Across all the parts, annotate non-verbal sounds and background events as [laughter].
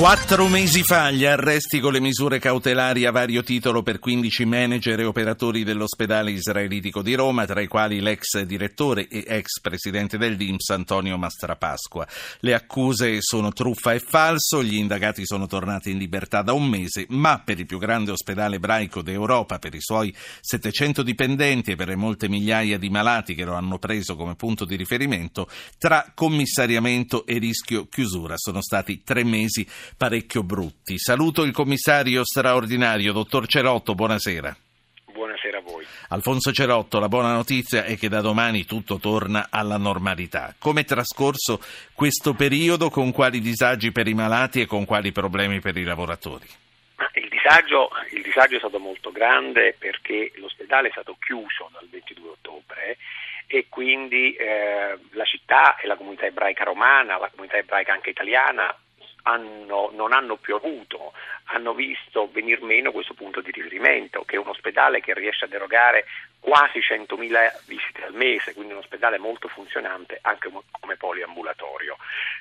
Quattro mesi fa gli arresti con le misure cautelari a vario titolo per 15 manager e operatori dell'ospedale israelitico di Roma, tra i quali l'ex direttore e ex presidente del DIMS Antonio Mastrapasqua. Le accuse sono truffa e falso, gli indagati sono tornati in libertà da un mese, ma per il più grande ospedale ebraico d'Europa, per i suoi 700 dipendenti e per le molte migliaia di malati che lo hanno preso come punto di riferimento, tra commissariamento e rischio chiusura sono stati tre mesi parecchio brutti. Saluto il commissario straordinario, dottor Cerotto, buonasera. Buonasera a voi. Alfonso Cerotto, la buona notizia è che da domani tutto torna alla normalità. Come è trascorso questo periodo, con quali disagi per i malati e con quali problemi per i lavoratori? Il disagio, il disagio è stato molto grande perché l'ospedale è stato chiuso dal 22 ottobre e quindi eh, la città e la comunità ebraica romana, la comunità ebraica anche italiana hanno, non hanno più avuto, hanno visto venir meno questo punto di riferimento, che è un ospedale che riesce ad erogare quasi 100.000 visite al mese, quindi un ospedale molto funzionante anche come poliambulatorio.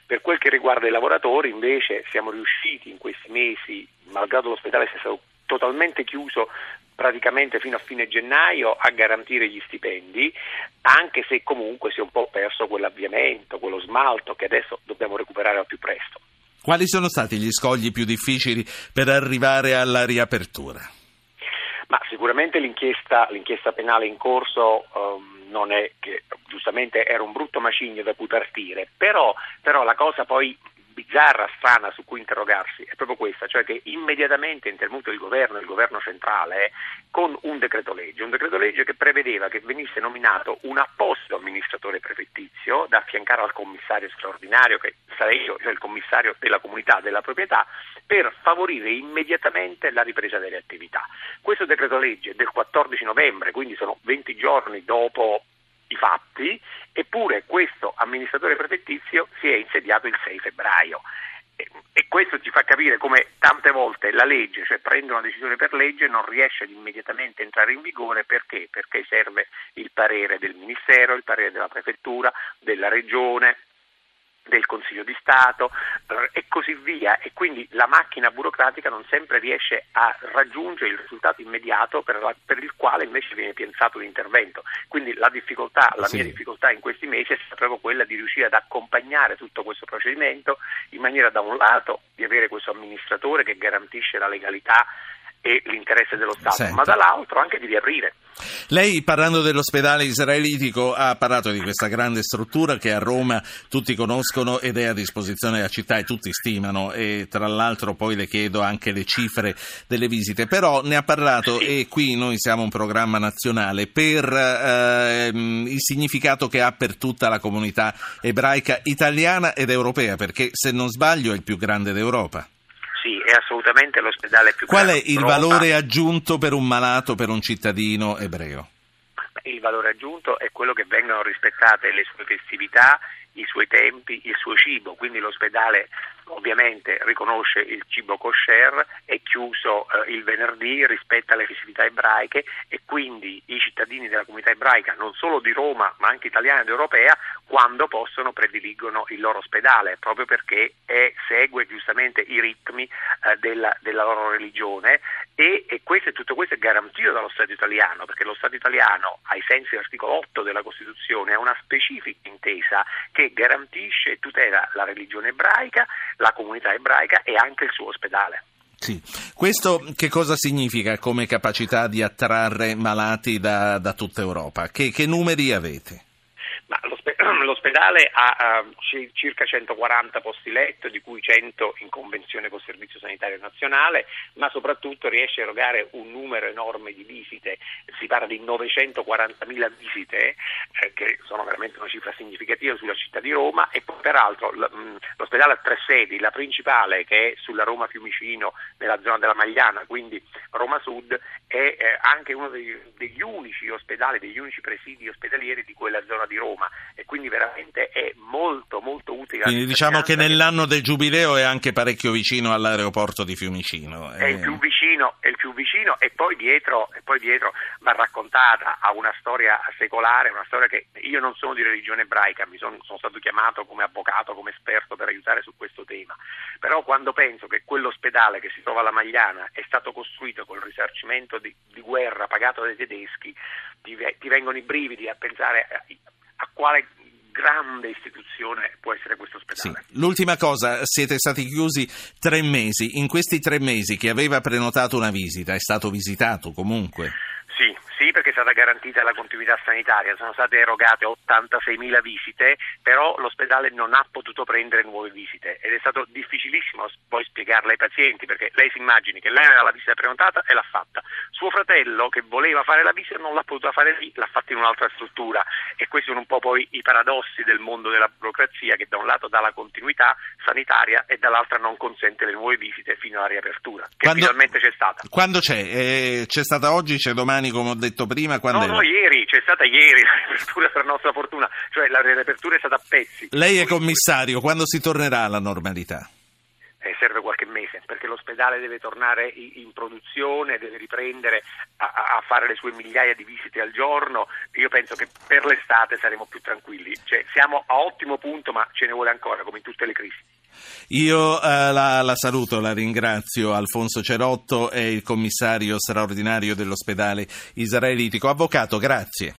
Per quel che riguarda i lavoratori invece siamo riusciti in questi mesi, malgrado l'ospedale sia stato totalmente chiuso praticamente fino a fine gennaio a garantire gli stipendi, anche se comunque si è un po' perso quell'avviamento, quello smalto che adesso dobbiamo recuperare al più presto. Quali sono stati gli scogli più difficili per arrivare alla riapertura? Ma sicuramente l'inchiesta, l'inchiesta penale in corso um, non è che giustamente era un brutto macigno da cui partire, però, però la cosa poi bizzarra, strana su cui interrogarsi è proprio questa, cioè che immediatamente è intervenuto il governo, il governo centrale, con un decreto legge, un decreto legge che prevedeva che venisse nominato un apposito amministratore prefettizio da affiancare al commissario straordinario, che sarei io, cioè il commissario della comunità della proprietà, per favorire immediatamente la ripresa delle attività. Questo decreto legge del 14 novembre, quindi sono 20 giorni dopo i fatti, eppure questo amministratore prefettizio si è insediato il 6 febbraio. E questo ci fa capire come tante volte la legge, cioè prende una decisione per legge, non riesce ad immediatamente entrare in vigore perché? Perché serve il parere del Ministero, il parere della Prefettura, della Regione, del Consiglio di Stato eh, e così via e quindi la macchina burocratica non sempre riesce a raggiungere il risultato immediato per, la, per il quale invece viene pensato l'intervento. Quindi la difficoltà, la sì. mia difficoltà in questi mesi è stata proprio quella di riuscire ad accompagnare tutto questo procedimento in maniera da un lato di avere questo amministratore che garantisce la legalità e l'interesse dello Stato, Senta. ma dall'altro anche di riaprire. Lei parlando dell'ospedale israelitico ha parlato di questa grande struttura che a Roma tutti conoscono ed è a disposizione della città e tutti stimano e tra l'altro poi le chiedo anche le cifre delle visite, però ne ha parlato sì. e qui noi siamo un programma nazionale per eh, il significato che ha per tutta la comunità ebraica italiana ed europea, perché se non sbaglio è il più grande d'Europa è assolutamente l'ospedale più Qual grande. Qual è il valore aggiunto per un malato, per un cittadino ebreo? Il valore aggiunto è quello che vengono rispettate le sue festività, i suoi tempi, il suo cibo, quindi l'ospedale ovviamente riconosce il cibo kosher, è chiuso eh, il venerdì, rispetta le festività ebraiche e quindi i cittadini della comunità ebraica, non solo di Roma ma anche italiana ed europea, quando possono prediligono il loro ospedale, proprio perché è, segue giustamente i ritmi eh, della, della, loro religione e, e questo, tutto questo è garantito dallo Stato italiano, perché lo Stato italiano, ai sensi dell'articolo 8 della Costituzione, ha una specifica intesa che garantisce e tutela la religione ebraica, la comunità ebraica e anche il suo ospedale. Sì. Questo che cosa significa come capacità di attrarre malati da, da tutta Europa? Che, che numeri avete? [clears throat] L'ospedale ha uh, circa 140 posti letto, di cui 100 in convenzione col Servizio Sanitario Nazionale, ma soprattutto riesce a erogare un numero enorme di visite, si parla di 940.000 visite, eh, che sono veramente una cifra significativa sulla città di Roma e peraltro l'ospedale ha tre sedi, la principale che è sulla Roma Fiumicino, nella zona della Magliana, quindi Roma Sud, è eh, anche uno degli, degli unici ospedali, degli unici presidi ospedalieri di quella zona di Roma quindi veramente è molto molto utile. Quindi diciamo che nell'anno del giubileo è anche parecchio vicino all'aeroporto di Fiumicino. È, il, più vicino, è il più vicino e poi, dietro, e poi dietro va raccontata, ha una storia secolare, una storia che io non sono di religione ebraica, mi sono, sono stato chiamato come avvocato, come esperto per aiutare su questo tema, però quando penso che quell'ospedale che si trova alla Magliana è stato costruito col risarcimento di, di guerra pagato dai tedeschi, ti, ti, vengono i brividi a pensare a, a quale grande istituzione può essere questo ospedale. Sì. L'ultima cosa, siete stati chiusi tre mesi, in questi tre mesi chi aveva prenotato una visita è stato visitato comunque? Stata garantita la continuità sanitaria, sono state erogate 86.000 visite, però l'ospedale non ha potuto prendere nuove visite ed è stato difficilissimo poi spiegarle ai pazienti perché lei si immagini che lei aveva la visita prenotata e l'ha fatta. Suo fratello che voleva fare la visita non l'ha potuta fare lì, l'ha fatta in un'altra struttura e questi sono un po' poi i paradossi del mondo della burocrazia che da un lato dà la continuità sanitaria e dall'altro non consente le nuove visite fino alla riapertura, che quando, finalmente c'è stata. Quando c'è? Eh, c'è stata oggi, c'è domani come ho detto detto quando... No, no, ieri, c'è stata ieri [laughs] la riapertura per nostra fortuna, cioè la riapertura è stata a pezzi. Lei è commissario, quando si tornerà alla normalità? Eh, serve qualche mese perché l'ospedale deve tornare in produzione, deve riprendere a, a, fare le sue migliaia di visite al giorno. Io penso che per l'estate saremo più tranquilli. Cioè, siamo a ottimo punto, ma ce ne vuole ancora, come in tutte le crisi. Io eh, la, la, saluto, la ringrazio. Alfonso Cerotto è il commissario straordinario dell'ospedale israelitico. Avvocato, grazie.